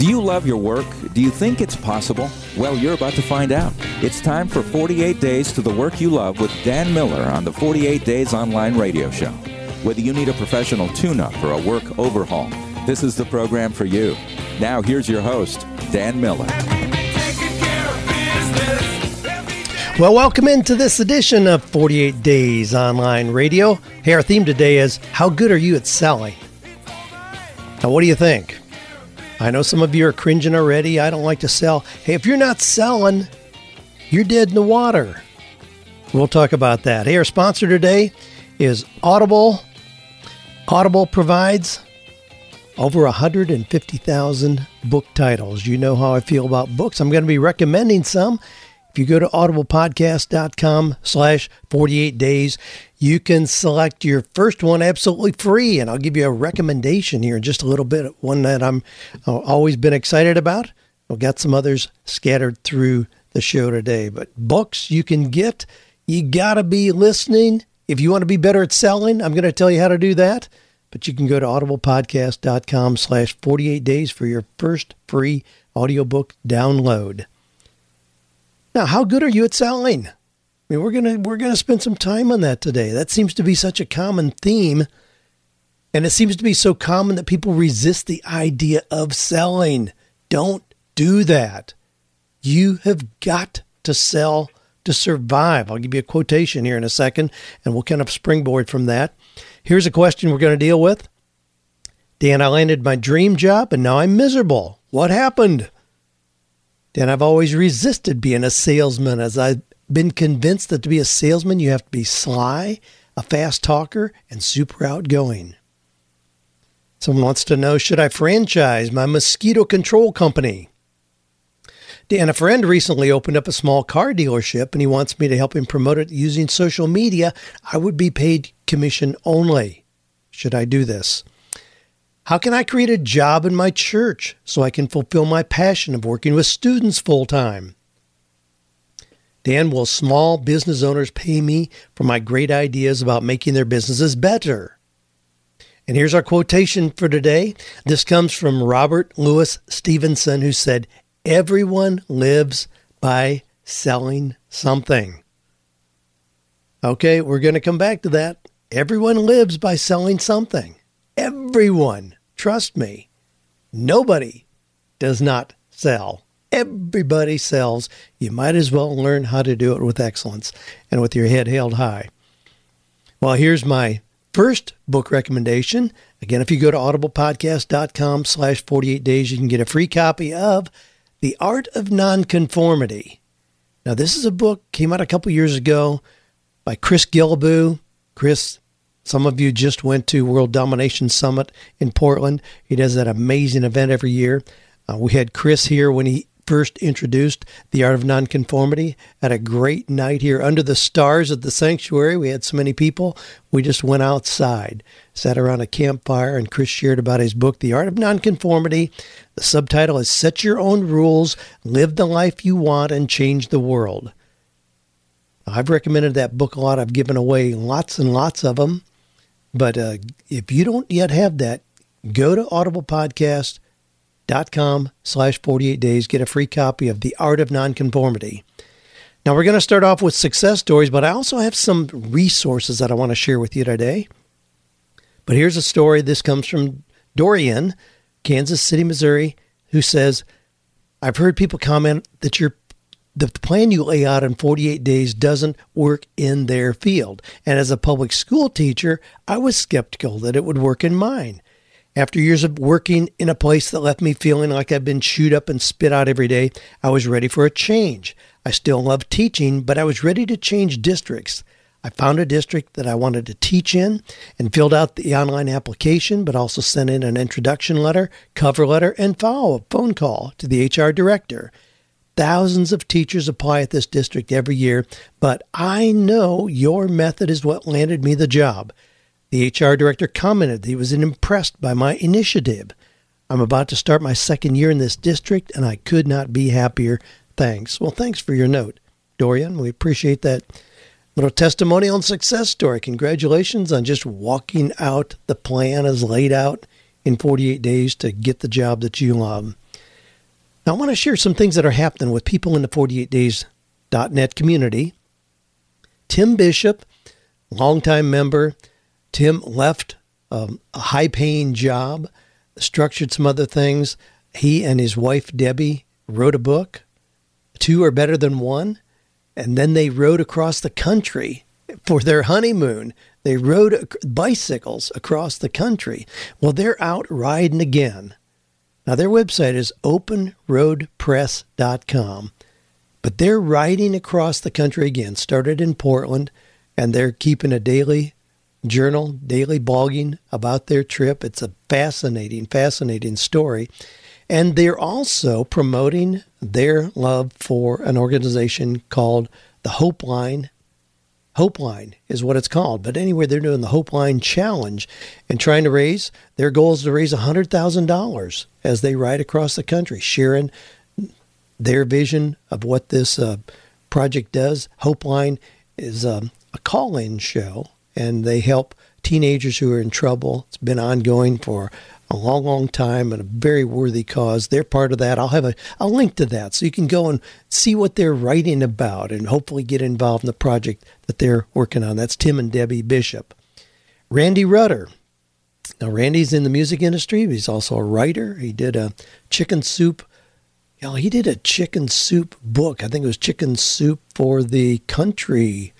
Do you love your work? Do you think it's possible? Well, you're about to find out. It's time for 48 Days to the Work You Love with Dan Miller on the 48 Days Online Radio Show. Whether you need a professional tune up or a work overhaul, this is the program for you. Now, here's your host, Dan Miller. Well, welcome into this edition of 48 Days Online Radio. Hey, our theme today is How Good Are You at Selling? Now, what do you think? I know some of you are cringing already. I don't like to sell. Hey, if you're not selling, you're dead in the water. We'll talk about that. Hey, our sponsor today is Audible. Audible provides over 150,000 book titles. You know how I feel about books. I'm going to be recommending some. If you go to audiblepodcast.com slash 48 days, you can select your first one absolutely free. And I'll give you a recommendation here in just a little bit, one that I'm uh, always been excited about. We've got some others scattered through the show today. But books you can get, you got to be listening. If you want to be better at selling, I'm going to tell you how to do that. But you can go to audiblepodcast.com slash 48 days for your first free audiobook download. Now, how good are you at selling? I mean, we're gonna we're gonna spend some time on that today. That seems to be such a common theme, and it seems to be so common that people resist the idea of selling. Don't do that. You have got to sell to survive. I'll give you a quotation here in a second, and we'll kind of springboard from that. Here's a question we're going to deal with. Dan, I landed my dream job, and now I'm miserable. What happened? Dan, I've always resisted being a salesman as I've been convinced that to be a salesman, you have to be sly, a fast talker, and super outgoing. Someone wants to know should I franchise my mosquito control company? Dan, a friend recently opened up a small car dealership and he wants me to help him promote it using social media. I would be paid commission only. Should I do this? How can I create a job in my church so I can fulfill my passion of working with students full time? Dan, will small business owners pay me for my great ideas about making their businesses better? And here's our quotation for today. This comes from Robert Louis Stevenson, who said, Everyone lives by selling something. Okay, we're going to come back to that. Everyone lives by selling something. Everyone, trust me, nobody does not sell. Everybody sells. You might as well learn how to do it with excellence and with your head held high. Well, here's my first book recommendation. Again, if you go to audiblepodcast.com slash 48 days, you can get a free copy of The Art of Nonconformity. Now, this is a book, came out a couple years ago by Chris Guillebeau. Chris some of you just went to World Domination Summit in Portland. He does that amazing event every year. Uh, we had Chris here when he first introduced the art of nonconformity at a great night here under the stars at the sanctuary. We had so many people. We just went outside, sat around a campfire, and Chris shared about his book, The Art of Nonconformity. The subtitle is Set Your Own Rules, Live the Life You Want, and Change the World. I've recommended that book a lot. I've given away lots and lots of them. But uh, if you don't yet have that, go to audiblepodcast.com slash 48 days. Get a free copy of The Art of Nonconformity. Now, we're going to start off with success stories, but I also have some resources that I want to share with you today. But here's a story. This comes from Dorian, Kansas City, Missouri, who says, I've heard people comment that your the plan you lay out in 48 days doesn't work in their field. And as a public school teacher, I was skeptical that it would work in mine. After years of working in a place that left me feeling like I'd been chewed up and spit out every day, I was ready for a change. I still love teaching, but I was ready to change districts. I found a district that I wanted to teach in and filled out the online application, but also sent in an introduction letter, cover letter, and follow up phone call to the HR director. Thousands of teachers apply at this district every year, but I know your method is what landed me the job. The HR director commented that he was impressed by my initiative. I'm about to start my second year in this district, and I could not be happier. Thanks. Well, thanks for your note, Dorian. We appreciate that little testimonial and success story. Congratulations on just walking out the plan as laid out in 48 days to get the job that you love. Now, I want to share some things that are happening with people in the 48days.net community. Tim Bishop, longtime member, Tim left um, a high paying job, structured some other things. He and his wife, Debbie, wrote a book. Two are better than one. And then they rode across the country for their honeymoon. They rode bicycles across the country. Well, they're out riding again. Now, their website is openroadpress.com, but they're riding across the country again, started in Portland, and they're keeping a daily journal, daily blogging about their trip. It's a fascinating, fascinating story. And they're also promoting their love for an organization called the Hope Line. Hope Line is what it's called. But anyway, they're doing the Hope Line Challenge and trying to raise, their goal is to raise $100,000 as they ride across the country, sharing their vision of what this uh, project does. Hope Line is um, a call in show, and they help teenagers who are in trouble. It's been ongoing for a long, long time and a very worthy cause. They're part of that. I'll have a, a link to that so you can go and see what they're writing about and hopefully get involved in the project that they're working on. That's Tim and Debbie Bishop. Randy Rudder. Now, Randy's in the music industry. He's also a writer. He did a chicken soup. You know, he did a chicken soup book. I think it was Chicken Soup for the Country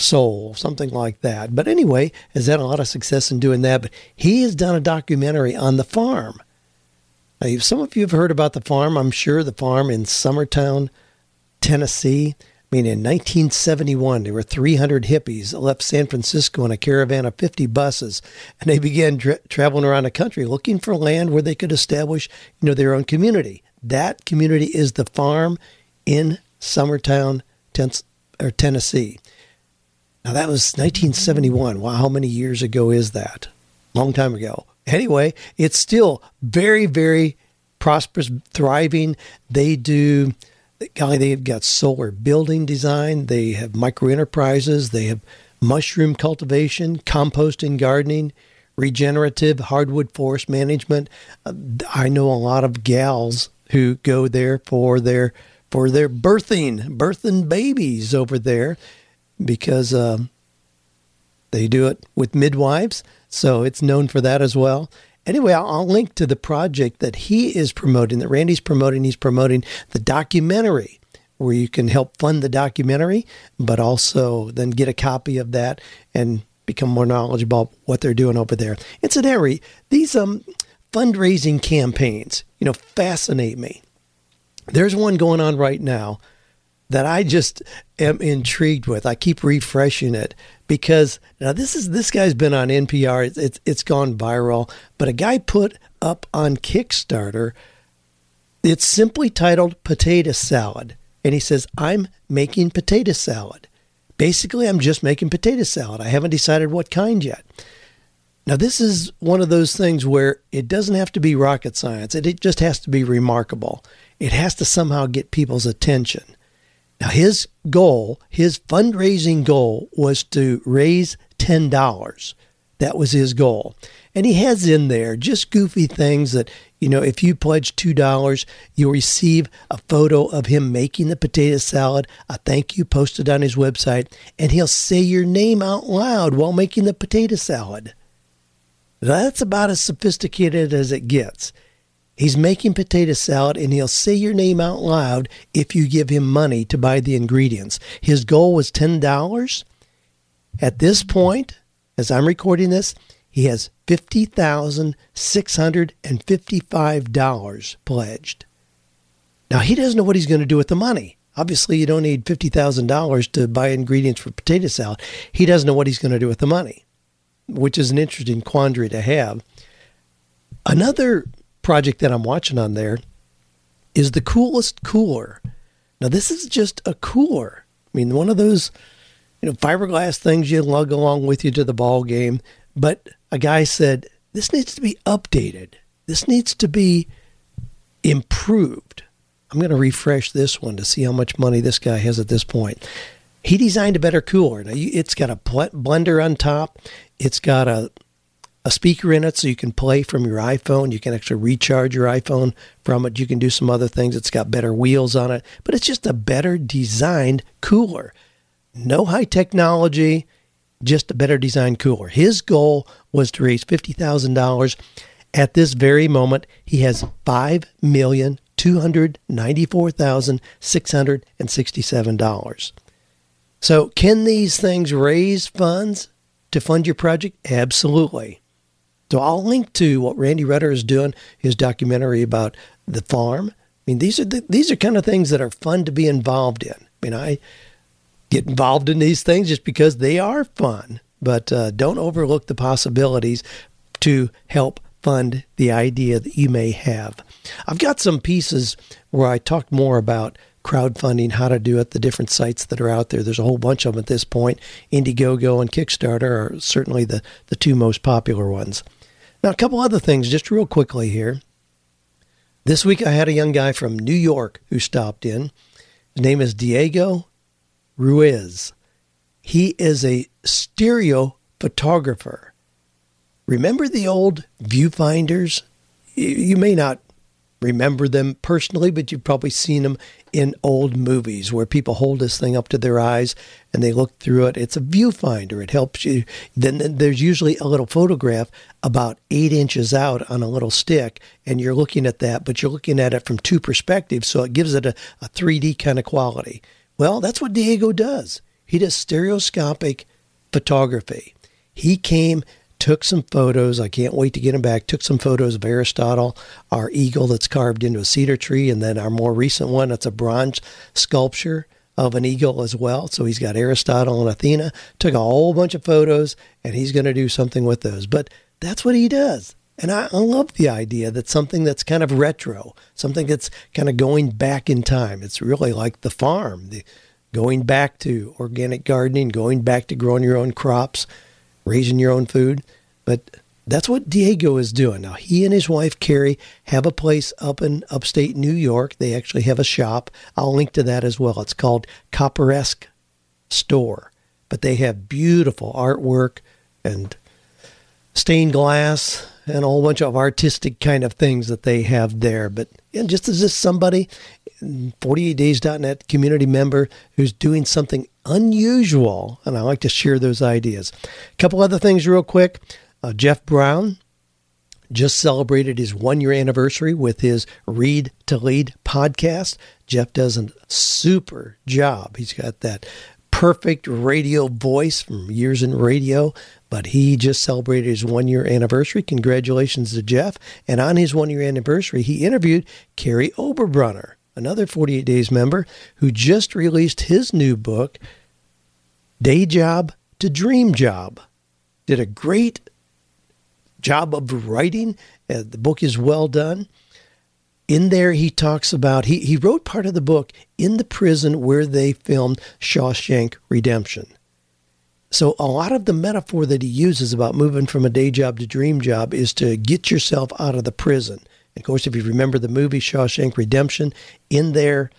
soul, something like that. But anyway, has had a lot of success in doing that. But he has done a documentary on the farm. Now, some of you have heard about the farm, I'm sure, the farm in Summertown, Tennessee. I mean, in 1971, there were 300 hippies that left San Francisco in a caravan of 50 buses, and they began tra- traveling around the country looking for land where they could establish, you know, their own community. That community is the farm in Summertown, Tennessee. Now that was 1971. Wow, how many years ago is that? Long time ago. Anyway, it's still very, very prosperous, thriving. They do, golly, they've got solar building design. They have micro enterprises. They have mushroom cultivation, composting, gardening, regenerative hardwood forest management. I know a lot of gals who go there for their for their birthing, birthing babies over there because uh, they do it with midwives. So it's known for that as well. Anyway, I'll, I'll link to the project that he is promoting, that Randy's promoting. He's promoting the documentary where you can help fund the documentary, but also then get a copy of that and become more knowledgeable about what they're doing over there. Incidentally, these um, fundraising campaigns, you know, fascinate me. There's one going on right now that I just am intrigued with. I keep refreshing it because now this is this guy's been on NPR. It's, it's it's gone viral, but a guy put up on Kickstarter. It's simply titled "Potato Salad," and he says, "I'm making potato salad." Basically, I'm just making potato salad. I haven't decided what kind yet. Now, this is one of those things where it doesn't have to be rocket science. It, it just has to be remarkable. It has to somehow get people's attention. Now, his goal, his fundraising goal was to raise $10. That was his goal. And he has in there just goofy things that, you know, if you pledge $2, you'll receive a photo of him making the potato salad, a thank you posted on his website, and he'll say your name out loud while making the potato salad. That's about as sophisticated as it gets. He's making potato salad and he'll say your name out loud if you give him money to buy the ingredients. His goal was $10. At this point, as I'm recording this, he has $50,655 pledged. Now, he doesn't know what he's going to do with the money. Obviously, you don't need $50,000 to buy ingredients for potato salad. He doesn't know what he's going to do with the money, which is an interesting quandary to have. Another project that I'm watching on there is the coolest cooler. Now, this is just a cooler. I mean, one of those, you know, fiberglass things you lug along with you to the ball game. But a guy said, this needs to be updated. This needs to be improved. I'm going to refresh this one to see how much money this guy has at this point. He designed a better cooler. Now, it's got a blender on top. It's got a a speaker in it so you can play from your iPhone. You can actually recharge your iPhone from it. You can do some other things. It's got better wheels on it, but it's just a better designed cooler. No high technology, just a better designed cooler. His goal was to raise $50,000. At this very moment, he has $5,294,667. So, can these things raise funds to fund your project? Absolutely. So I'll link to what Randy Rudder is doing, his documentary about the farm. I mean, these are the, these are kind of things that are fun to be involved in. I mean, I get involved in these things just because they are fun, but uh, don't overlook the possibilities to help fund the idea that you may have. I've got some pieces where I talk more about crowdfunding, how to do it, the different sites that are out there. There's a whole bunch of them at this point. Indiegogo and Kickstarter are certainly the, the two most popular ones. Now, a couple other things just real quickly here. This week I had a young guy from New York who stopped in. His name is Diego Ruiz. He is a stereo photographer. Remember the old viewfinders? You may not remember them personally, but you've probably seen them in old movies where people hold this thing up to their eyes and they look through it. It's a viewfinder. It helps you. Then, there's usually a little photograph about eight inches out on a little stick, and you're looking at that, but you're looking at it from two perspectives, so it gives it a, a 3D kind of quality. Well, that's what Diego does. He does stereoscopic photography. He came took some photos. I can't wait to get them back. Took some photos of Aristotle, our eagle that's carved into a cedar tree, and then our more recent one that's a bronze sculpture of an eagle as well. So he's got Aristotle and Athena. Took a whole bunch of photos, and he's going to do something with those. But that's what he does. And I, love the idea that something that's kind of retro, something that's kind of going back in time. It's really like the farm, the going back to organic gardening, going back to growing your own crops raising your own food. But that's what Diego is doing. Now, he and his wife, Carrie, have a place up in upstate New York. They actually have a shop. I'll link to that as well. It's called Copperesque Store. But they have beautiful artwork and stained glass and a whole bunch of artistic kind of things that they have there. But and just as this somebody, 48days.net community member who's doing something unusual, and I like to share those ideas. A couple other things, real quick. Uh, Jeff Brown just celebrated his one year anniversary with his Read to Lead podcast. Jeff does a super job. He's got that perfect radio voice from years in radio, but he just celebrated his one year anniversary. Congratulations to Jeff. And on his one year anniversary, he interviewed Kary Oberbrunner, another 48 Days member, who just released his new book, Day Job to Dream Job. Did a great job of writing. Uh, the book is well done. In there, he talks about, he, he wrote part of the book in the prison where they filmed Shawshank Redemption. So, a lot of the metaphor that he uses about moving from a day job to dream job is to get yourself out of the prison. Of course, if you remember the movie Shawshank Redemption, in there,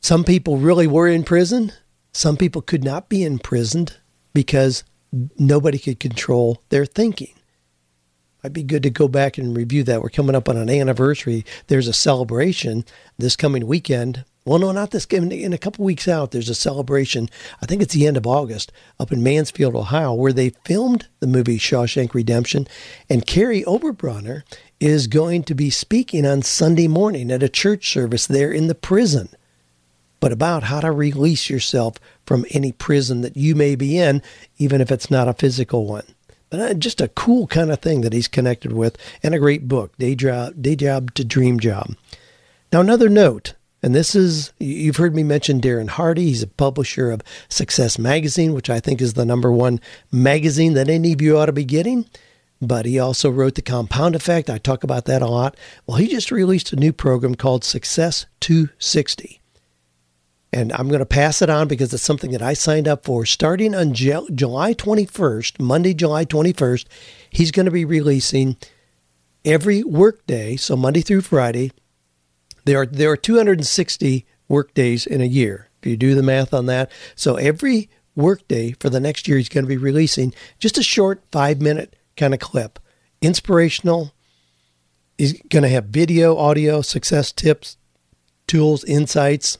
some people really were in prison. Some people could not be imprisoned because nobody could control their thinking. Might be good to go back and review that. We're coming up on an anniversary. There's a celebration this coming weekend. Well, no, not this. In, in a couple weeks out, there's a celebration. I think it's the end of August up in Mansfield, Ohio, where they filmed the movie Shawshank Redemption. And Kary Oberbrunner is going to be speaking on Sunday morning at a church service there in the prison, but about how to release yourself from any prison that you may be in, even if it's not a physical one. But uh, just a cool kind of thing that he's connected with, and a great book, Day Job, Day Job to Dream Job. Now, another note, and this is, you've heard me mention Darren Hardy. He's a publisher of Success Magazine, which I think is the number one magazine that any of you ought to be getting but he also wrote The Compound Effect. I talk about that a lot. Well, he just released a new program called Success 260. And I'm going to pass it on because it's something that I signed up for. Starting on July 21st, Monday, July 21st, he's going to be releasing every workday, so Monday through Friday. There are there are 260 workdays in a year. If you do the math on that, so every workday for the next year, he's going to be releasing just a short five minute kind of clip. Inspirational. He's going to have video, audio, success tips, tools, insights.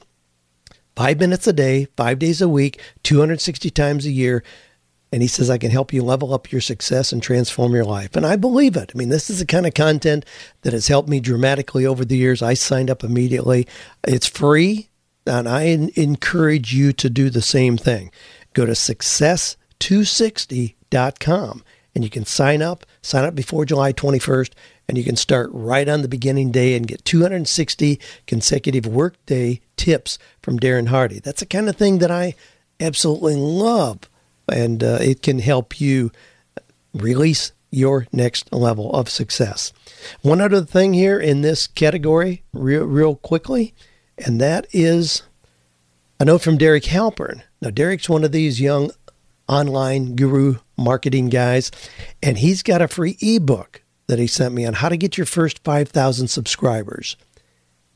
Five minutes a day, five days a week, 260 times a year. And he says, I can help you level up your success and transform your life. And I believe it. I mean, this is the kind of content that has helped me dramatically over the years. I signed up immediately. It's free, and I encourage you to do the same thing. Go to success260.com and you can sign up, sign up before July 21st, and you can start right on the beginning day and get 260 consecutive workday tips from Darren Hardy. That's the kind of thing that I absolutely love and uh, it can help you release your next level of success. One other thing here in this category, real, real quickly, and that is a note from Derek Halpern. Now, Derek's one of these young online guru marketing guys, and he's got a free ebook that he sent me on how to get your first 5,000 subscribers.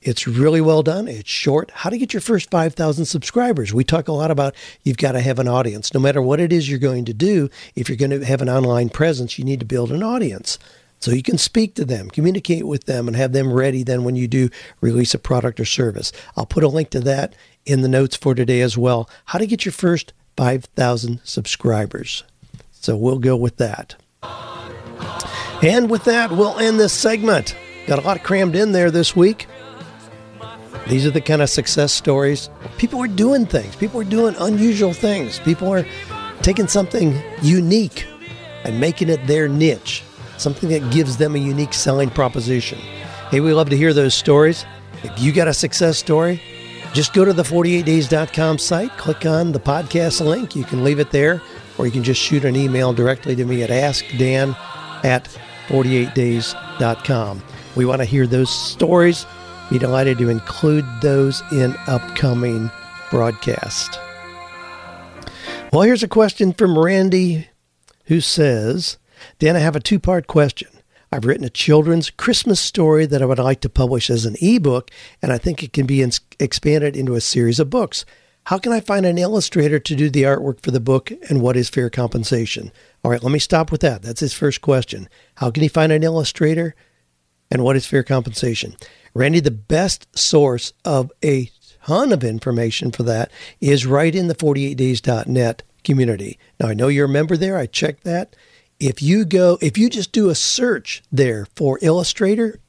It's really well done. It's short. How to get your first 5,000 subscribers. We talk a lot about you've got to have an audience. No matter what it is you're going to do, if you're going to have an online presence, you need to build an audience. So you can speak to them, communicate with them, and have them ready then when you do release a product or service. I'll put a link to that in the notes for today as well. How to get your first 5,000 subscribers. So we'll go with that. And with that, we'll end this segment. Got a lot crammed in there this week. These are the kind of success stories. People are doing things. People are doing unusual things. People are taking something unique and making it their niche, something that gives them a unique selling proposition. Hey, we love to hear those stories. If you got a success story, just go to the 48days.com site, click on the podcast link. You can leave it there, or you can just shoot an email directly to me at askdan at 48days.com. We want to hear those stories be delighted to include those in upcoming broadcast. Well, here's a question from Randy who says, Dan, I have a two part question. I've written a children's Christmas story that I would like to publish as an ebook, and I think it can be expanded into a series of books. How can I find an illustrator to do the artwork for the book, and what is fair compensation? All right, let me stop with that. That's his first question. How can he find an illustrator, and what is fair compensation? Randy, the best source of a ton of information for that is right in the 48days.net community. Now, I know you're a member there. I checked that. If you go, if you just do a search there for Illustrator,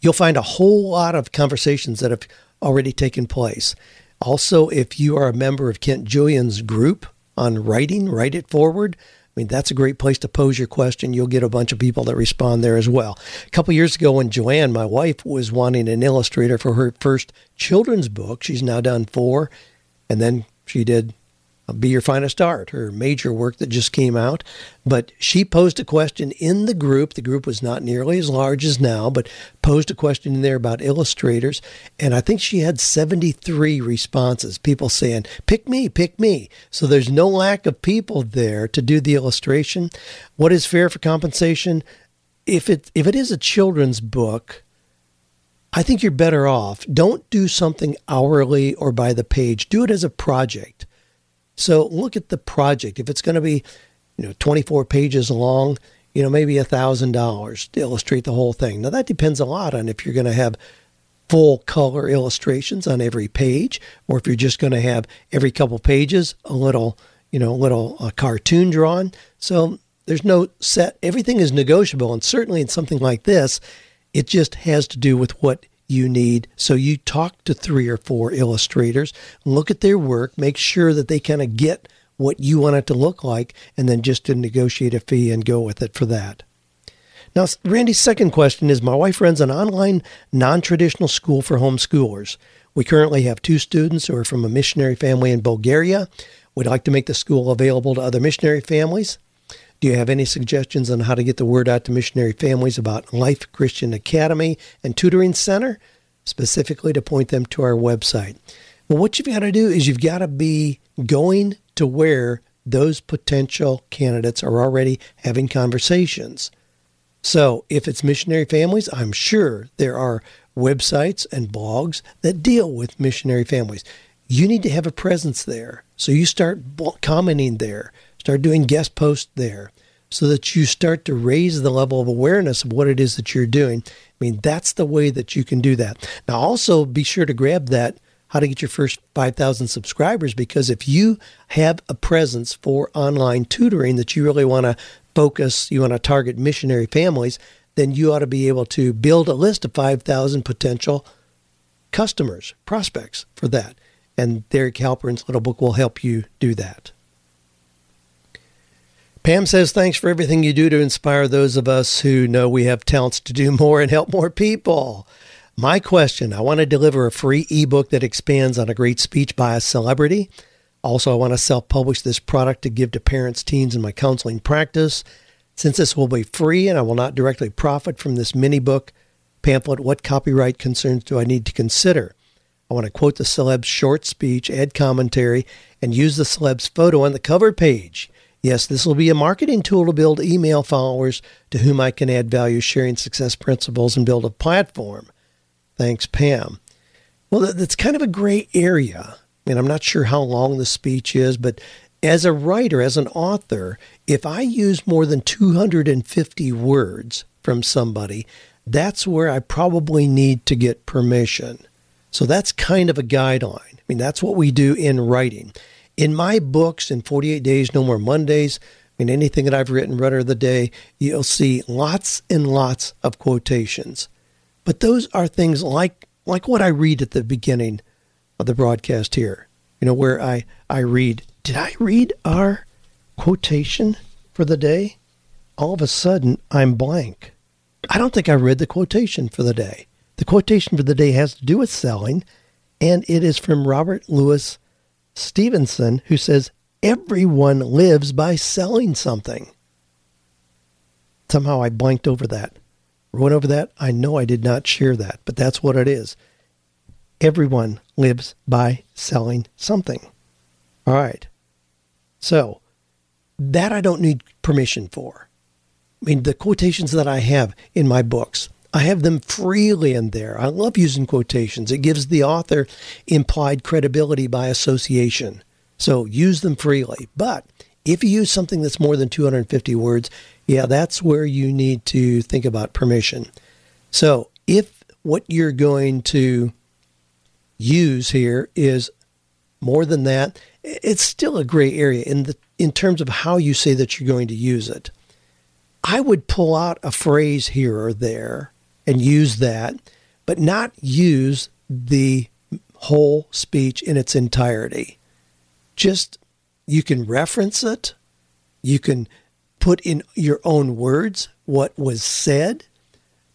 you'll find a whole lot of conversations that have already taken place. Also, if you are a member of Kent Julian's group on writing, Write It Forward, I mean, that's a great place to pose your question. You'll get a bunch of people that respond there as well. A couple years ago, when Joanne, my wife, was wanting an illustrator for her first children's book, she's now done four, and then she did be Your Finest Art, her major work that just came out. But she posed a question in the group. The group was not nearly as large as now, but posed a question in there about illustrators. And I think she had 73 responses, people saying, pick me, pick me. So there's no lack of people there to do the illustration. What is fair for compensation? If it, if it is a children's book, I think you're better off. Don't do something hourly or by the page. Do it as a project so look at the project. If it's going to be, you know, 24 pages long, you know, maybe a thousand dollars to illustrate the whole thing. Now that depends a lot on if you're going to have full color illustrations on every page, or if you're just going to have every couple pages a little, you know, little uh, cartoon drawn. So there's no set. Everything is negotiable, and certainly in something like this, it just has to do with what you need. So you talk to three or four illustrators, look at their work, make sure that they kind of get what you want it to look like, and then just to negotiate a fee and go with it for that. Now, Randy's second question is My wife runs an online non traditional school for homeschoolers. We currently have two students who are from a missionary family in Bulgaria. We'd like to make the school available to other missionary families. Do you have any suggestions on how to get the word out to missionary families about Life Christian Academy and Tutoring Center, specifically to point them to our website? Well, what you've got to do is you've got to be going to where those potential candidates are already having conversations. So, if it's missionary families, I'm sure there are websites and blogs that deal with missionary families. You need to have a presence there. So you start commenting there, start doing guest posts there so that you start to raise the level of awareness of what it is that you're doing. I mean, that's the way that you can do that. Now, also be sure to grab that how to get your first 5,000 subscribers because if you have a presence for online tutoring that you really want to focus, you want to target missionary families, then you ought to be able to build a list of 5,000 potential customers, prospects for that. And Derek Halperin's little book will help you do that. Pam says, Thanks for everything you do to inspire those of us who know we have talents to do more and help more people. My question I want to deliver a free ebook that expands on a great speech by a celebrity. Also, I want to self publish this product to give to parents, teens in my counseling practice. Since this will be free and I will not directly profit from this mini book pamphlet, what copyright concerns do I need to consider? I want to quote the celeb's short speech, add commentary, and use the celeb's photo on the cover page. Yes, this will be a marketing tool to build email followers to whom I can add value, sharing success principles, and build a platform. Thanks, Pam. Well, that's kind of a gray area. And I'm not sure how long the speech is, but as a writer, as an author, if I use more than 250 words from somebody, that's where I probably need to get permission. So that's kind of a guideline. I mean, that's what we do in writing. In my books, in 48 Days, No More Mondays, in anything that I've written, Rudder of the Day, you'll see lots and lots of quotations. But those are things like like what I read at the beginning of the broadcast here. You know, where I, I read did I read our quotation for the day? All of a sudden, I'm blank. I don't think I read the quotation for the day. The quotation for the day has to do with selling, and it is from Robert Louis Stevenson, who says, Everyone lives by selling something. Somehow I blanked over that. Went over that. I know I did not share that, but that's what it is. Everyone lives by selling something. All right. So that I don't need permission for. I mean, the quotations that I have in my books, I have them freely in there. I love using quotations. It gives the author implied credibility by association. So use them freely. But if you use something that's more than 250 words, yeah, that's where you need to think about permission. So if what you're going to use here is more than that, it's still a gray area in the in terms of how you say that you're going to use it. I would pull out a phrase here or there and use that, but not use the whole speech in its entirety. Just you can reference it, you can put in your own words what was said,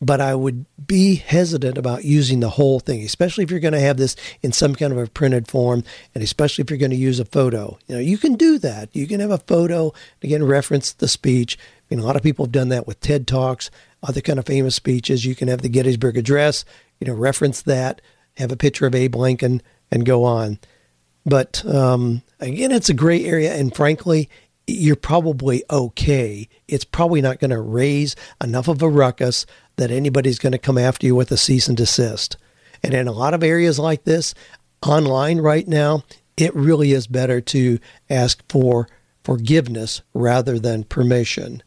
but I would be hesitant about using the whole thing, especially if you're going to have this in some kind of a printed form, and especially if you're going to use a photo. You know, you can do that. You can have a photo again reference the speech. You know, a lot of people have done that with TED talks, other kind of famous speeches. You can have the Gettysburg Address. You know, reference that, have a picture of Abe Lincoln, and go on. But um, again, it's a gray area, and frankly, you're probably okay. It's probably not going to raise enough of a ruckus that anybody's going to come after you with a cease and desist. And in a lot of areas like this, online right now, it really is better to ask for forgiveness rather than permission.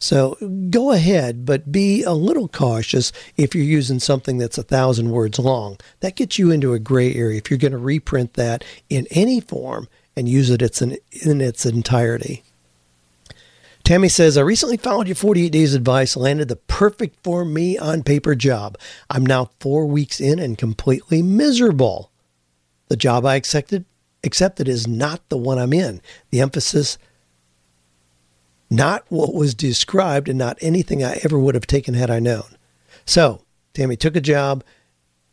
So go ahead, but be a little cautious if you're using something that's a thousand words long. That gets you into a gray area if you're going to reprint that in any form and use it in its entirety. Tammy says, I recently followed your 48 days advice, landed the perfect for me on paper job. I'm now four weeks in and completely miserable. The job I accepted accepted is not the one I'm in. The emphasis not what was described and not anything I ever would have taken had I known. So, Tammy took a job,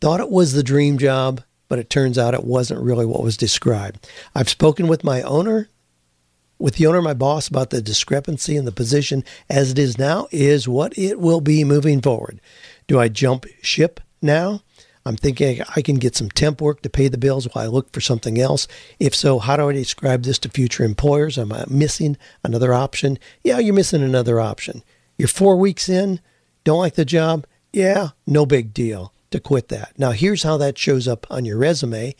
thought it was the dream job, but it turns out it wasn't really what was described. I've spoken with my owner, with the owner, my boss, about the discrepancy in the position as it is now is what it will be moving forward. Do I jump ship now? I'm thinking I can get some temp work to pay the bills while I look for something else. If so, how do I describe this to future employers? Am I missing another option? Yeah, you're missing another option. You're four weeks in, don't like the job? Yeah, no big deal to quit that. Now, here's how that shows up on your resume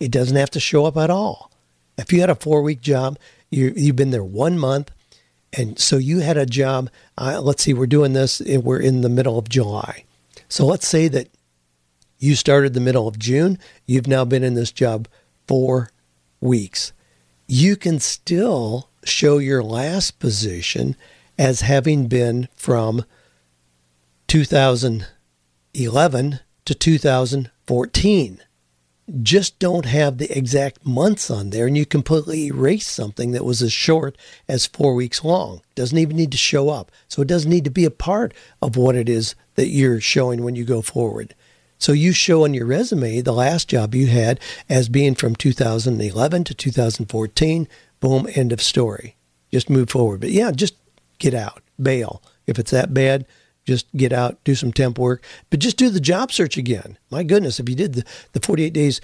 it doesn't have to show up at all. If you had a four week job, you, you've been there one month, and so you had a job. Uh, let's see, we're doing this, eh, we're in the middle of July. So let's say that you started the middle of June, you've now been in this job four weeks. You can still show your last position as having been from 2011 to 2014 just don't have the exact months on there and you completely erase something that was as short as four weeks long. Doesn't even need to show up. So it doesn't need to be a part of what it is that you're showing when you go forward. So you show on your resume the last job you had as being from 2011 to 2014. Boom, end of story. Just move forward. But yeah, just get out, bail. If it's that bad, just get out, do some temp work, but just do the job search again. My goodness, if you did the, the 48 days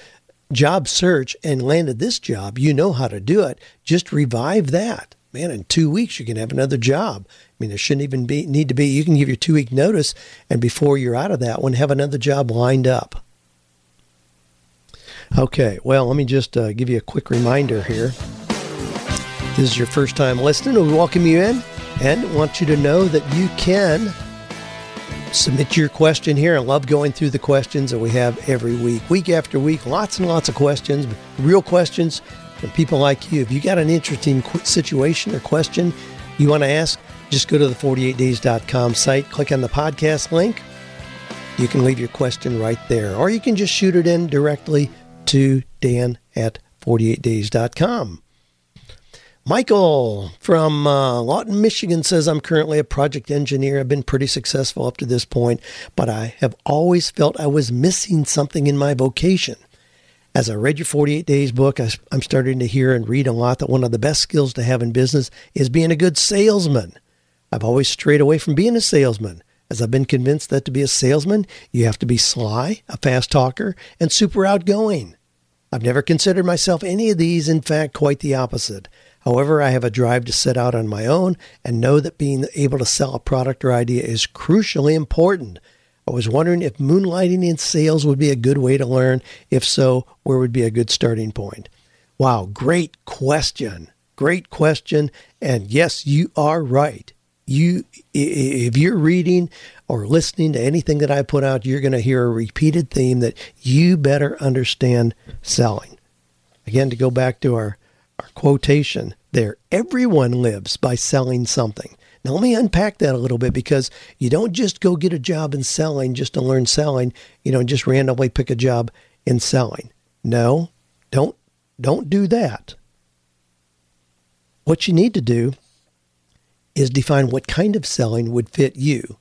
job search and landed this job, you know how to do it. Just revive that. Man, in two weeks you can have another job. I mean, there shouldn't even be need to be. You can give your two week notice, and before you're out of that one, have another job lined up. Okay, well, let me just uh, give you a quick reminder here. This is your first time listening. We welcome you in and want you to know that you can submit your question here. I love going through the questions that we have every week, week after week. Lots and lots of questions, real questions from people like you. If you got an interesting situation or question you want to ask, just go to the 48days.com site, click on the podcast link. You can leave your question right there, or you can just shoot it in directly to Dan at 48days.com. Michael from uh, Lawton, Michigan says, I'm currently a project engineer. I've been pretty successful up to this point, but I have always felt I was missing something in my vocation. As I read your 48 Days book, I'm starting to hear and read a lot that one of the best skills to have in business is being a good salesman. I've always strayed away from being a salesman, as I've been convinced that to be a salesman, you have to be sly, a fast talker, and super outgoing. I've never considered myself any of these, in fact, quite the opposite. However, I have a drive to set out on my own and know that being able to sell a product or idea is crucially important. I was wondering if moonlighting in sales would be a good way to learn. If so, where would be a good starting point? Wow, great question. Great question. And yes, you are right. You if you're reading or listening to anything that I put out, you're going to hear a repeated theme that you better understand selling. Again, to go back to our our quotation there. Everyone lives by selling something. Now, let me unpack that a little bit because you don't just go get a job in selling just to learn selling, you know, just randomly pick a job in selling. No, don't don't do that. What you need to do is define what kind of selling would fit you.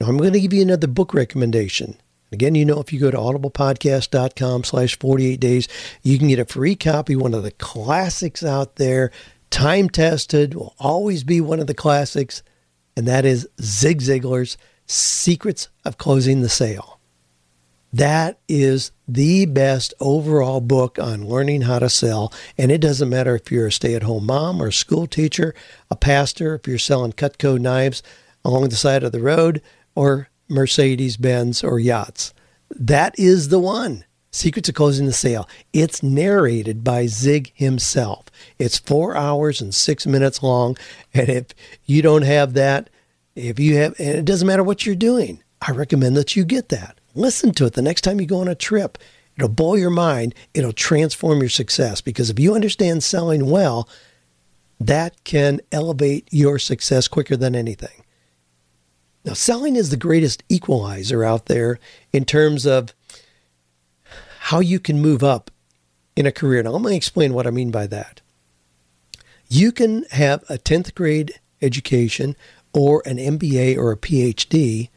Now, I'm going to give you another book recommendation. Again, you know, if you go to audiblepodcast.com slash 48 days, you can get a free copy, one of the classics out there, time tested, will always be one of the classics, and that is Zig Ziglar's Secrets of Closing the Sale. That is the best overall book on learning how to sell. And it doesn't matter if you're a stay at home mom or a school teacher, a pastor, if you're selling Cutco knives along the side of the road, or Mercedes Benz, or yachts. That is the one. Secrets of Closing the Sale. It's narrated by Zig himself. It's four hours and six minutes long. And if you don't have that, if you have, and it doesn't matter what you're doing, I recommend that you get that. Listen to it the next time you go on a trip. It'll blow your mind. It'll transform your success because if you understand selling well, that can elevate your success quicker than anything. Now, selling is the greatest equalizer out there in terms of how you can move up in a career. Now, let me explain what I mean by that. You can have a 10th grade education or an MBA or a PhD.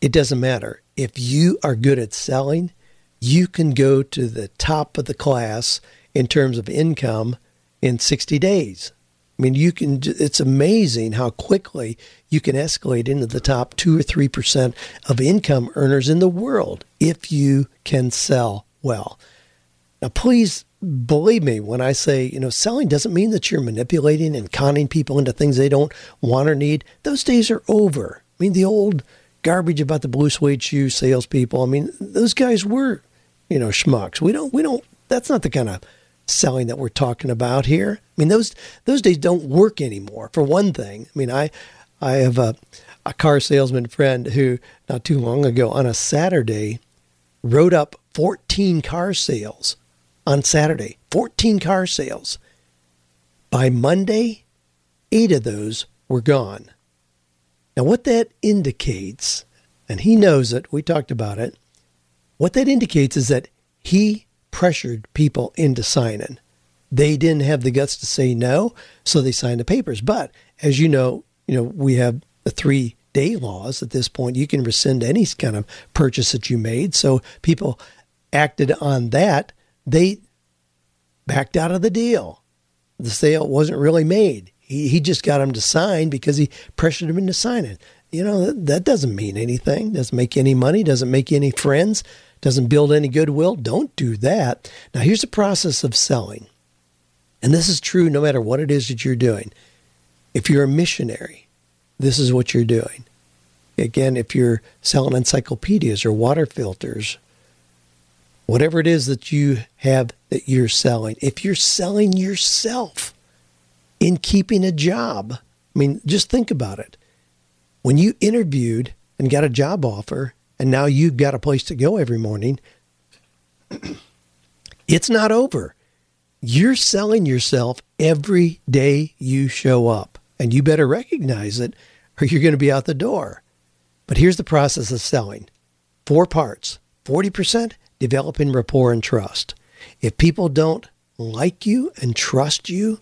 It doesn't matter. If you are good at selling, you can go to the top of the class in terms of income in 60 days. I mean, you can, it's amazing how quickly you can escalate into the top two or 3% of income earners in the world if you can sell well. Now, please believe me when I say, you know, selling doesn't mean that you're manipulating and conning people into things they don't want or need. Those days are over. I mean, the old garbage about the blue suede shoe salespeople. I mean, those guys were, you know, schmucks. We don't, we don't, that's not the kind of selling that we're talking about here. I mean, those those days don't work anymore. For one thing, I mean, I I have a a car salesman friend who not too long ago on a Saturday wrote up 14 car sales on Saturday. 14 car sales. By Monday, eight of those were gone. Now, what that indicates, and he knows it, we talked about it, what that indicates is that he pressured people into signing. They didn't have the guts to say no, so they signed the papers. But as you know, you know, we have the three day laws at this point. You can rescind any kind of purchase that you made. So people acted on that. They backed out of the deal. The sale wasn't really made. He, he just got them to sign because he pressured them into signing. You know, that, that doesn't mean anything, doesn't make any money, doesn't make any friends, doesn't build any goodwill. Don't do that. Now, here's the process of selling. And this is true no matter what it is that you're doing. If you're a missionary, this is what you're doing. Again, if you're selling encyclopedias or water filters, whatever it is that you have that you're selling, if you're selling yourself, in keeping a job. I mean, just think about it. When you interviewed and got a job offer, and now you've got a place to go every morning, it's not over. You're selling yourself every day you show up, and you better recognize it or you're going to be out the door. But here's the process of selling four parts 40% developing rapport and trust. If people don't like you and trust you,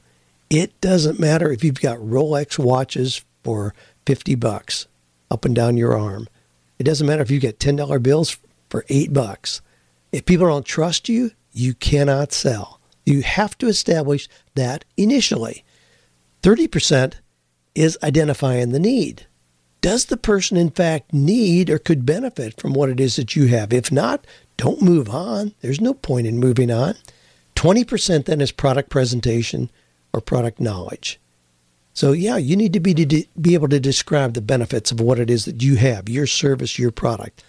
it doesn't matter if you've got Rolex watches for 50 bucks up and down your arm. It doesn't matter if you get $10 bills for 8 bucks. If people don't trust you, you cannot sell. You have to establish that initially. 30% is identifying the need. Does the person in fact need or could benefit from what it is that you have? If not, don't move on. There's no point in moving on. 20% then is product presentation or product knowledge. So yeah, you need to be to be able to describe the benefits of what it is that you have, your service, your product.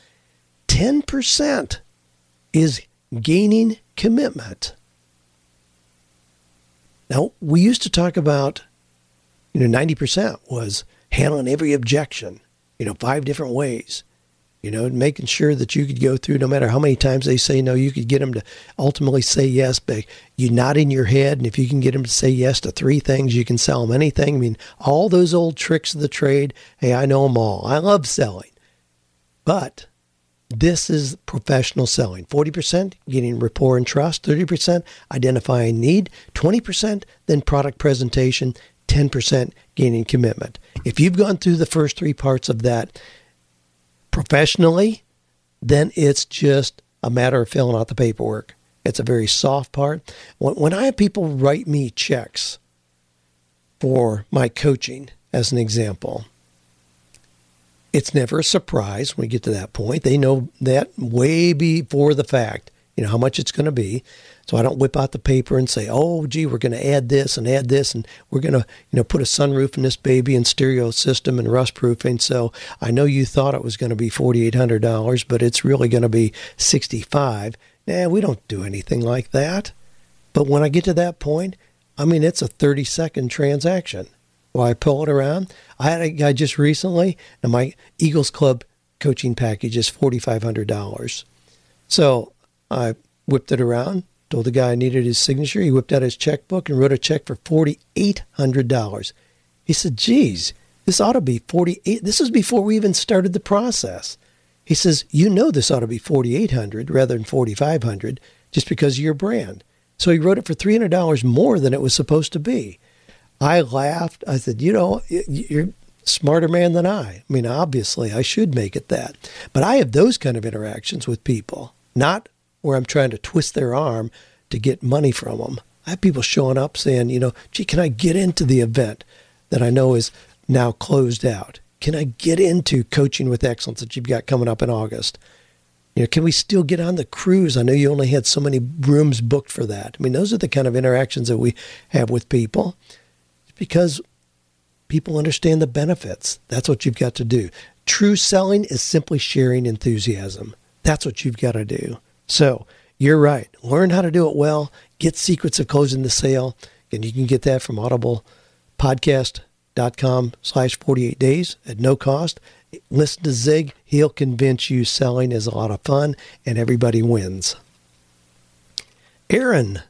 10% is gaining commitment. Now, we used to talk about you know 90% was handling every objection, you know, five different ways you know, making sure that you could go through no matter how many times they say no, you could get them to ultimately say yes, but you nod in your head. And if you can get them to say yes to three things, you can sell them anything. I mean, all those old tricks of the trade, hey, I know them all. I love selling. But this is professional selling 40% getting rapport and trust, 30% identifying need, 20% then product presentation, 10% gaining commitment. If you've gone through the first three parts of that, professionally, then it's just a matter of filling out the paperwork. It's a very soft part. When, when I have people write me checks for my coaching, as an example, it's never a surprise when we get to that point. They know that way before the fact, you know, how much it's going to be. So I don't whip out the paper and say, "Oh, gee, we're going to add this and add this, and we're going to, you know, put a sunroof in this baby and stereo system and rust proofing." So I know you thought it was going to be forty eight hundred dollars, but it's really going to be sixty five. Nah, we don't do anything like that. But when I get to that point, I mean, it's a thirty second transaction. While I pull it around, I had a guy just recently, and my Eagles Club coaching package is forty five hundred dollars. So I whipped it around, Told the guy I needed his signature. He whipped out his checkbook and wrote a check for $4,800. He said, geez, this ought to be 48. This is before we even started the process. He says, you know this ought to be 4,800 rather than 4,500 just because of your brand. So he wrote it for $300 more than it was supposed to be. I laughed. I said, you know, you're smarter man than I. I mean, obviously, I should make it that. But I have those kind of interactions with people, not where I'm trying to twist their arm to get money from them. I have people showing up saying, you know, gee, can I get into the event that I know is now closed out? Can I get into coaching with excellence that you've got coming up in August? You know, can we still get on the cruise? I know you only had so many rooms booked for that. I mean, those are the kind of interactions that we have with people because people understand the benefits. That's what you've got to do. True selling is simply sharing enthusiasm. That's what you've got to do. So you're right. Learn how to do it well. Get Secrets of Closing the Sale. And you can get that from audiblepodcast.com slash 48 days at no cost. Listen to Zig. He'll convince you selling is a lot of fun and everybody wins. Aaron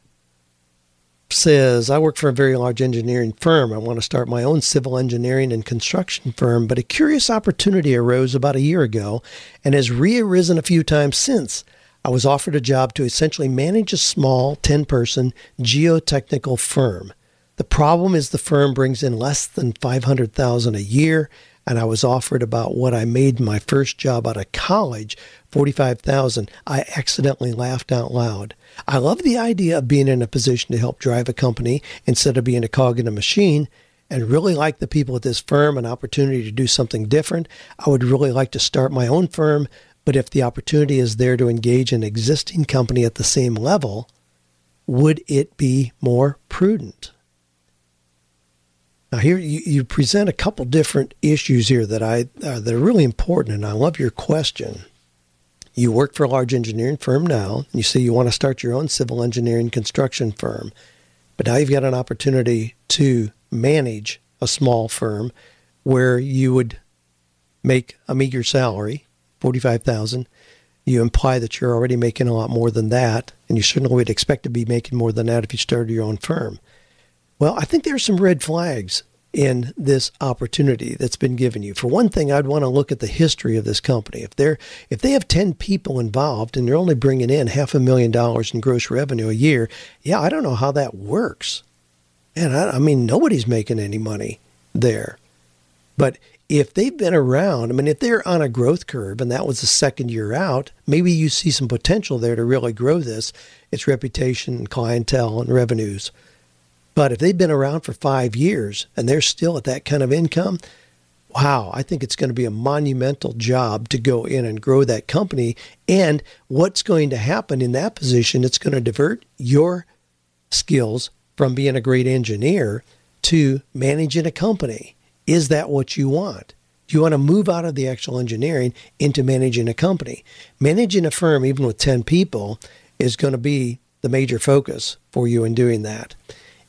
says, I work for a very large engineering firm. I want to start my own civil engineering and construction firm, but a curious opportunity arose about a year ago and has re arisen a few times since. I was offered a job to essentially manage a small 10 person geotechnical firm. The problem is the firm brings in less than 500,000 a year and I was offered about what I made my first job out of college, 45,000. I accidentally laughed out loud. I love the idea of being in a position to help drive a company instead of being a cog in a machine and really like the people at this firm, an opportunity to do something different. I would really like to start my own firm, but if the opportunity is there to engage an existing company at the same level, would it be more prudent? Now, here you, you present a couple different issues here that I uh, that are really important, and I love your question. You work for a large engineering firm now, and you say you want to start your own civil engineering construction firm, but now you've got an opportunity to manage a small firm where you would make a meager salary 45,000, you imply that you're already making a lot more than that, and you certainly would expect to be making more than that if you started your own firm. Well, I think there are some red flags in this opportunity that's been given you. For one thing, I'd want to look at the history of this company. If they're if they have 10 people involved and they're only bringing in half a million dollars in gross revenue a year, yeah, I don't know how that works. And I, I mean, nobody's making any money there. But if they've been around, I mean, if they're on a growth curve and that was the second year out, maybe you see some potential there to really grow this, its reputation, clientele, and revenues. But if they've been around for five years and they're still at that kind of income, wow, I think it's going to be a monumental job to go in and grow that company. And what's going to happen in that position, it's going to divert your skills from being a great engineer to managing a company is that what you want? Do you want to move out of the actual engineering into managing a company? Managing a firm, even with 10 people, is going to be the major focus for you in doing that.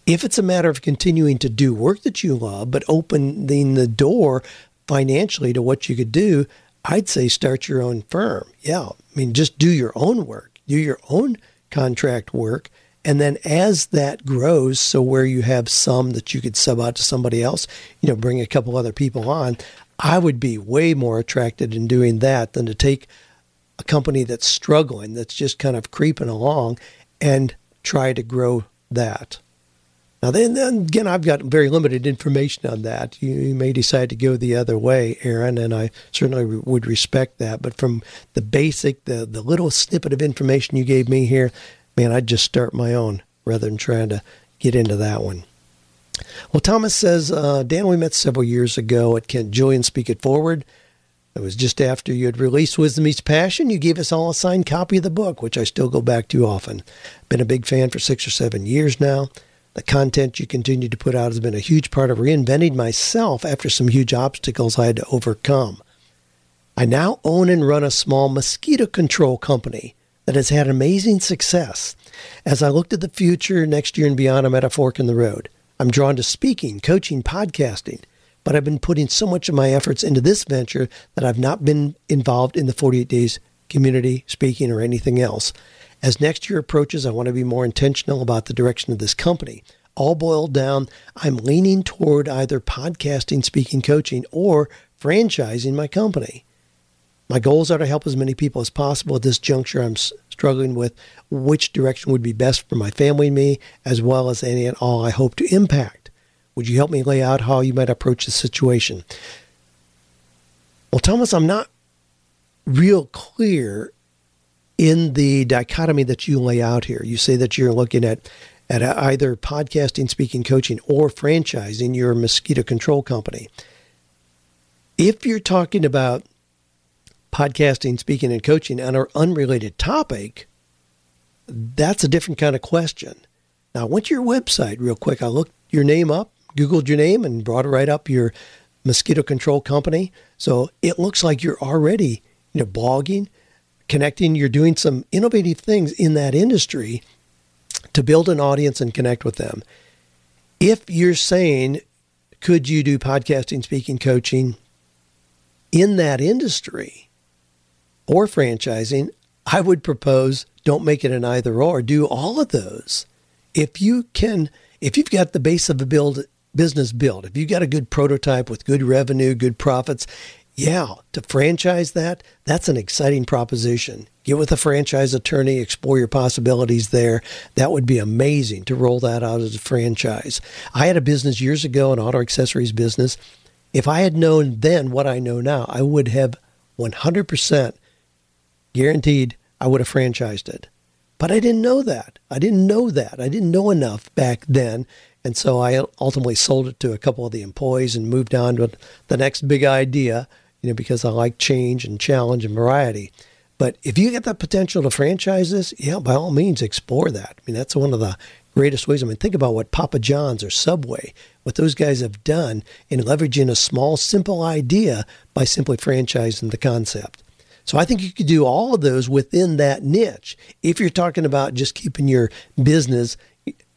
If it's a matter of continuing to do work that you love, but opening the door financially to what you could do, I'd say start your own firm. Yeah. I mean, just do your own work, do your own contract work, and then as that grows, so where you have some that you could sub out to somebody else, you know, bring a couple other people on, I would be way more attracted in doing that than to take a company that's struggling, that's just kind of creeping along, and try to grow that. Now, then, then again, I've got very limited information on that. You, you, may decide to go the other way, Aaron, and I certainly would respect that. But from the basic, the, the little snippet of information you gave me here, man, I'd just start my own rather than trying to get into that one. Well, Thomas says, uh, Dan, we met several years ago at Kent Julian Speak It Forward. It was just after you had released Wisdom Meets Passion. You gave us all a signed copy of the book, which I still go back to often. Been a big fan for six or seven years now. The content you continue to put out has been a huge part of reinventing myself after some huge obstacles I had to overcome. I now own and run a small mosquito control company that has had amazing success. As I look to the future next year and beyond, I'm at a fork in the road. I'm drawn to speaking, coaching, podcasting, but I've been putting so much of my efforts into this venture that I've not been involved in the 48 days community speaking or anything else. As next year approaches, I want to be more intentional about the direction of this company. All boiled down, I'm leaning toward either podcasting, speaking, coaching, or franchising my company. My goals are to help as many people as possible. At this juncture, I'm struggling with which direction would be best for my family and me, as well as any and all I hope to impact. Would you help me lay out how you might approach the situation? Well, Thomas, I'm not real clear in the dichotomy that you lay out here. You say that you're looking at at either podcasting, speaking, coaching, or franchising your mosquito control company. If you're talking about podcasting, speaking, and coaching on an unrelated topic, that's a different kind of question. Now, I went to your website real quick. I looked your name up, Googled your name, and brought it right up your mosquito control company. So it looks like you're already, you know, blogging, connecting. You're doing some innovative things in that industry. to build an audience and connect with them. If you're saying, could you do podcasting, speaking, coaching in that industry or franchising? I would propose don't make it an either or. Do all of those. If you can, if you've got the base of a build business built, if you've got a good prototype with good revenue, good profits, yeah, to franchise that, that's an exciting proposition. Get with a franchise attorney, explore your possibilities there. That would be amazing to roll that out as a franchise. I had a business years ago, an auto accessories business. If I had known then what I know now, I would have 100% guaranteed I would have franchised it. But I didn't know that. I didn't know that. I didn't know enough back then. And so I ultimately sold it to a couple of the employees and moved on to the next big idea you know, because I like change and challenge and variety. But if you get the potential to franchise this, yeah, by all means, explore that. I mean, that's one of the greatest ways. I mean, think about what Papa John's or Subway, what those guys have done in leveraging a small, simple idea by simply franchising the concept. So I think you could do all of those within that niche. If you're talking about just keeping your business,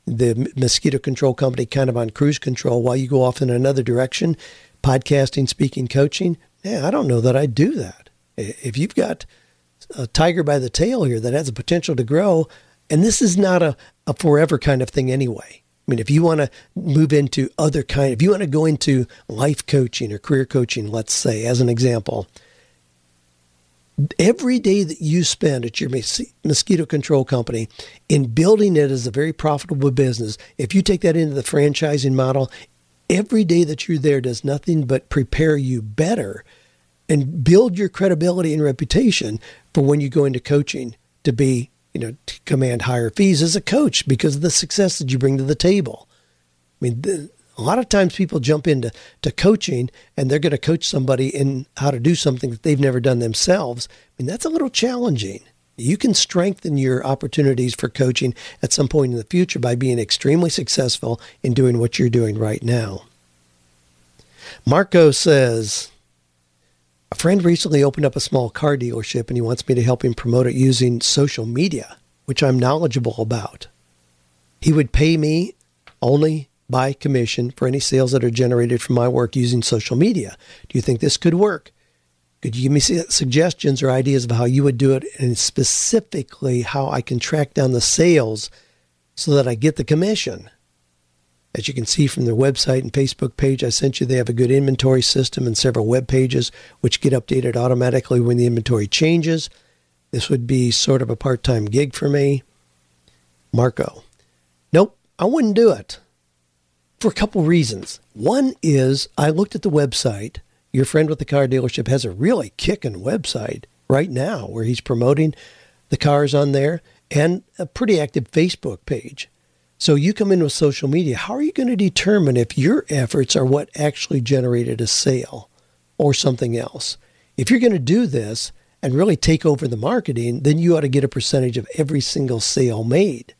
the mosquito control company kind of on cruise control while you go off in another direction, podcasting, speaking, coaching, yeah, I don't know that I'd do that. If you've got a tiger by the tail here that has the potential to grow, and this is not a, a forever kind of thing anyway. I mean, if you want to move into other kind, if you want to go into life coaching or career coaching, let's say, as an example, every day that you spend at your mosquito control company in building it as a very profitable business, if you take that into the franchising model, every day that you're there does nothing but prepare you better and build your credibility and reputation for when you go into coaching to be, you know, to command higher fees as a coach because of the success that you bring to the table. I mean, a lot of times people jump into to coaching and they're going to coach somebody in how to do something that they've never done themselves. I mean, that's a little challenging. You can strengthen your opportunities for coaching at some point in the future by being extremely successful in doing what you're doing right now. Marco says, a friend recently opened up a small car dealership and he wants me to help him promote it using social media, which I'm knowledgeable about. He would pay me only by commission for any sales that are generated from my work using social media. Do you think this could work? Could you give me suggestions or ideas of how you would do it and specifically how I can track down the sales so that I get the commission? As you can see from their website and Facebook page I sent you, they have a good inventory system and several web pages which get updated automatically when the inventory changes. This would be sort of a part time gig for me. Marco. Nope, I wouldn't do it for a couple reasons. One is I looked at the website your friend with the car dealership has a really kicking website right now where he's promoting the cars on there and a pretty active Facebook page. So you come in with social media. How are you going to determine if your efforts are what actually generated a sale or something else? If you're going to do this and really take over the marketing, then you ought to get a percentage of every single sale made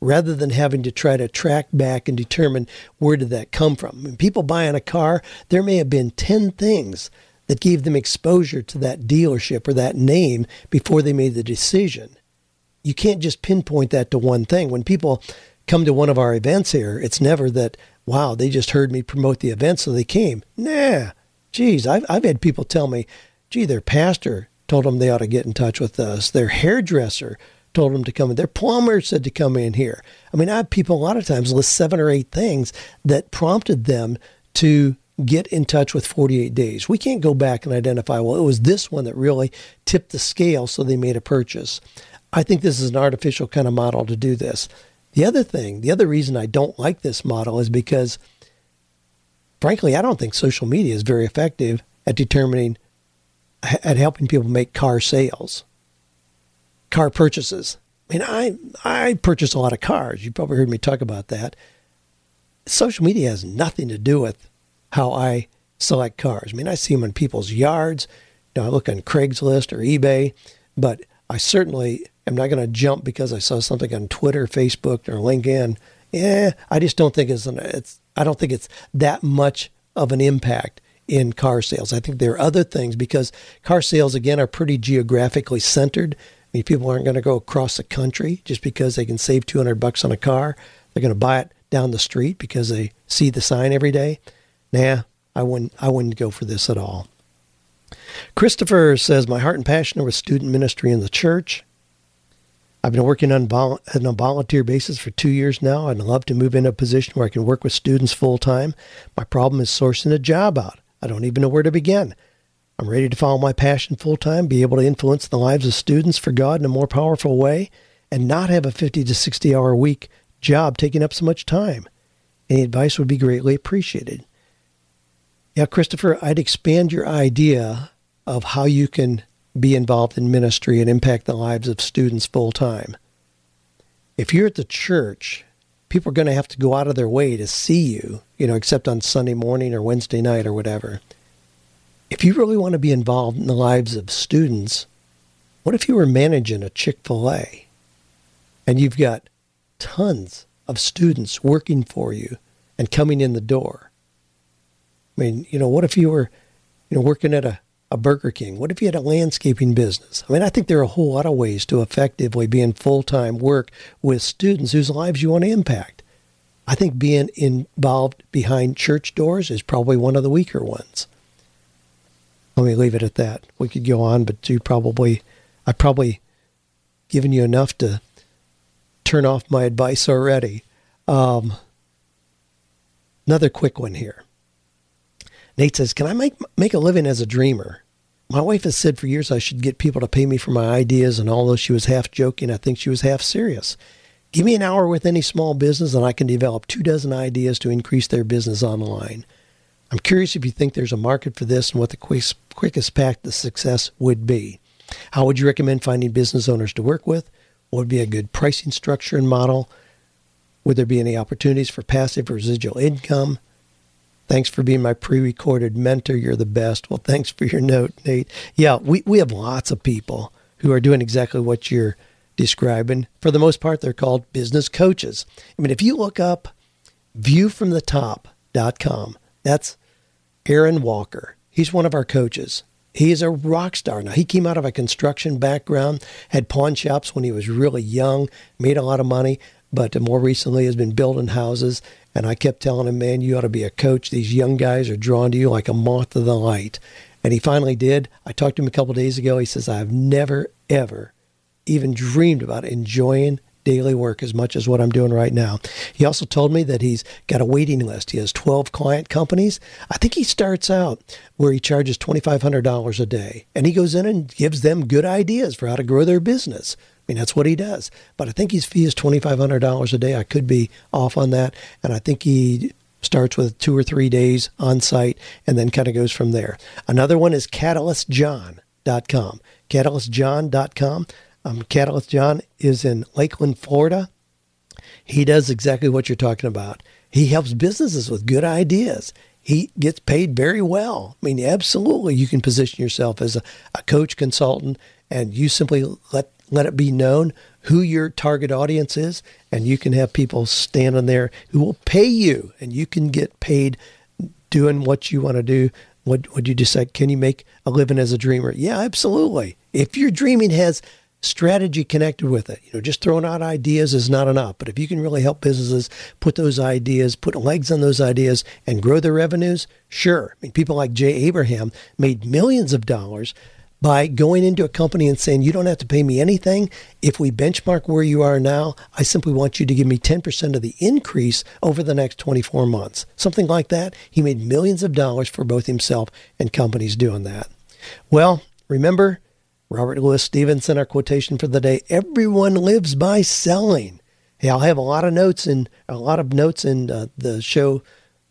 rather than having to try to track back and determine where did that come from. When people buying a car, there may have been 10 things that gave them exposure to that dealership or that name before they made the decision. You can't just pinpoint that to one thing. When people come to one of our events here, it's never that, wow, they just heard me promote the event, so they came. Nah, geez, I've, I've had people tell me, gee, their pastor told them they ought to get in touch with us. Their hairdresser told them to come in. Their plumber said to come in here. I mean, I have people a lot of times list seven or eight things that prompted them to get in touch with 48 days. We can't go back and identify, well, it was this one that really tipped the scale so they made a purchase. I think this is an artificial kind of model to do this. The other thing, the other reason I don't like this model is because, frankly, I don't think social media is very effective at determining, at helping people make car sales car purchases. I mean, I I purchase a lot of cars. You probably heard me talk about that. Social media has nothing to do with how I select cars. I mean, I see them in people's yards. You know, I look on Craigslist or eBay, but I certainly am not going to jump because I saw something on Twitter, Facebook, or LinkedIn. Yeah, I just don't think it's an, it's I don't think it's that much of an impact in car sales. I think there are other things because car sales again are pretty geographically centered people aren't going to go across the country just because they can save 200 bucks on a car. They're going to buy it down the street because they see the sign every day. Nah, I wouldn't. I wouldn't go for this at all. Christopher says, "My heart and passion are with student ministry in the church. I've been working on, vol- on a volunteer basis for two years now. I'd love to move into a position where I can work with students full time. My problem is sourcing a job out. I don't even know where to begin. I'm ready to follow my passion full time, be able to influence the lives of students for God in a more powerful way, and not have a 50 to 60 hour week job taking up so much time. Any advice would be greatly appreciated. Yeah, Christopher, I'd expand your idea of how you can be involved in ministry and impact the lives of students full time. If you're at the church, people are going to have to go out of their way to see you, you know, except on Sunday morning or Wednesday night or whatever if you really want to be involved in the lives of students, what if you were managing a Chick fil A and you've got tons of students working for you and coming in the door? I mean, you know, what if you were, you know, working at a, a Burger King? What if you had a landscaping business? I mean, I think there are a whole lot of ways to effectively be in full time work with students whose lives you want to impact. I think being involved behind church doors is probably one of the weaker ones let me leave it at that. We could go on, but you probably, I probably given you enough to turn off my advice already. Um, another quick one here. Nate says, "Can I make make a living as a dreamer?" My wife has said for years I should get people to pay me for my ideas, and although she was half joking, I think she was half serious. Give me an hour with any small business, and I can develop two dozen ideas to increase their business online. I'm curious if you think there's a market for this and what the quick, quickest path to success would be. How would you recommend finding business owners to work with? What would be a good pricing structure and model? Would there be any opportunities for passive residual income? Thanks for being my pre recorded mentor. You're the best. Well, thanks for your note, Nate. Yeah, we, we have lots of people who are doing exactly what you're describing. For the most part, they're called business coaches. I mean, if you look up viewfromthetop.com, that's Aaron Walker. He's one of our coaches. He is a rock star. Now, he came out of a construction background, had pawn shops when he was really young, made a lot of money, but more recently has been building houses. And I kept telling him, man, you ought to be a coach. These young guys are drawn to you like a moth to the light. And he finally did. I talked to him a couple days ago. He says, I've never, ever even dreamed about enjoying daily work as much as what I'm doing right now. He also told me that he's got a waiting list. He has 12 client companies. I think he starts out where he charges $2,500 a day and he goes in and gives them good ideas for how to grow their business. I mean, that's what he does. But I think his fee is $2,500 a day. I could be off on that. And I think he starts with two or three days on site and then kind of goes from there. Another one is catalystjohn.com. Catalystjohn.com. Um, Catalyst John is in Lakeland, Florida. He does exactly what you're talking about. He helps businesses with good ideas. He gets paid very well. I mean, absolutely, you can position yourself as a, a coach consultant, and you simply let let it be known who your target audience is, and you can have people standing there who will pay you, and you can get paid doing what you want to do. What would you decide? Can you make a living as a dreamer? Yeah, absolutely. If your dreaming has strategy connected with it. You know, just throwing out ideas is not enough. But if you can really help businesses put those ideas, put legs on those ideas, and grow their revenues, sure. I mean, people like Jay Abraham made millions of dollars by going into a company and saying, You don't have to pay me anything. If we benchmark where you are now, I simply want you to give me 10% of the increase over the next 24 months. Something like that. He made millions of dollars for both himself and companies doing that. Well, remember, Robert Louis Stevenson, our quotation for the day everyone lives by selling. Hey, I'll have a lot of notes and a lot of notes in uh, the show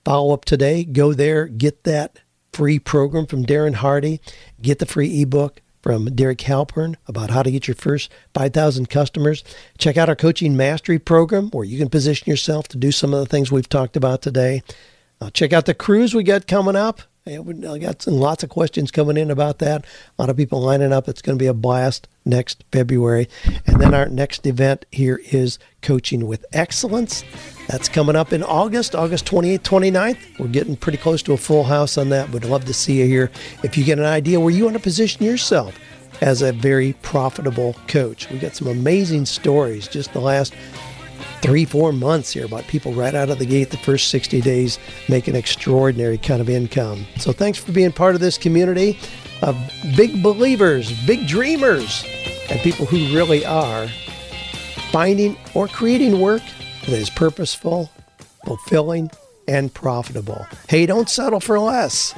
follow up today. Go there, get that free program from Darren Hardy, get the free ebook from Derek Halpern about how to get your first 5,000 customers. Check out our coaching mastery program where you can position yourself to do some of the things we've talked about today. Uh, check out the cruise we got coming up. I got some, lots of questions coming in about that. A lot of people lining up. It's going to be a blast next February. And then our next event here is Coaching with Excellence. That's coming up in August, August 28th, 29th. We're getting pretty close to a full house on that. Would love to see you here. If you get an idea where you want to position yourself as a very profitable coach. We got some amazing stories just the last three, four months here about people right out of the gate, the first 60 days, making extraordinary kind of income. So thanks for being part of this community of big believers, big dreamers, and people who really are finding or creating work that is purposeful, fulfilling, and profitable. Hey, don't settle for less.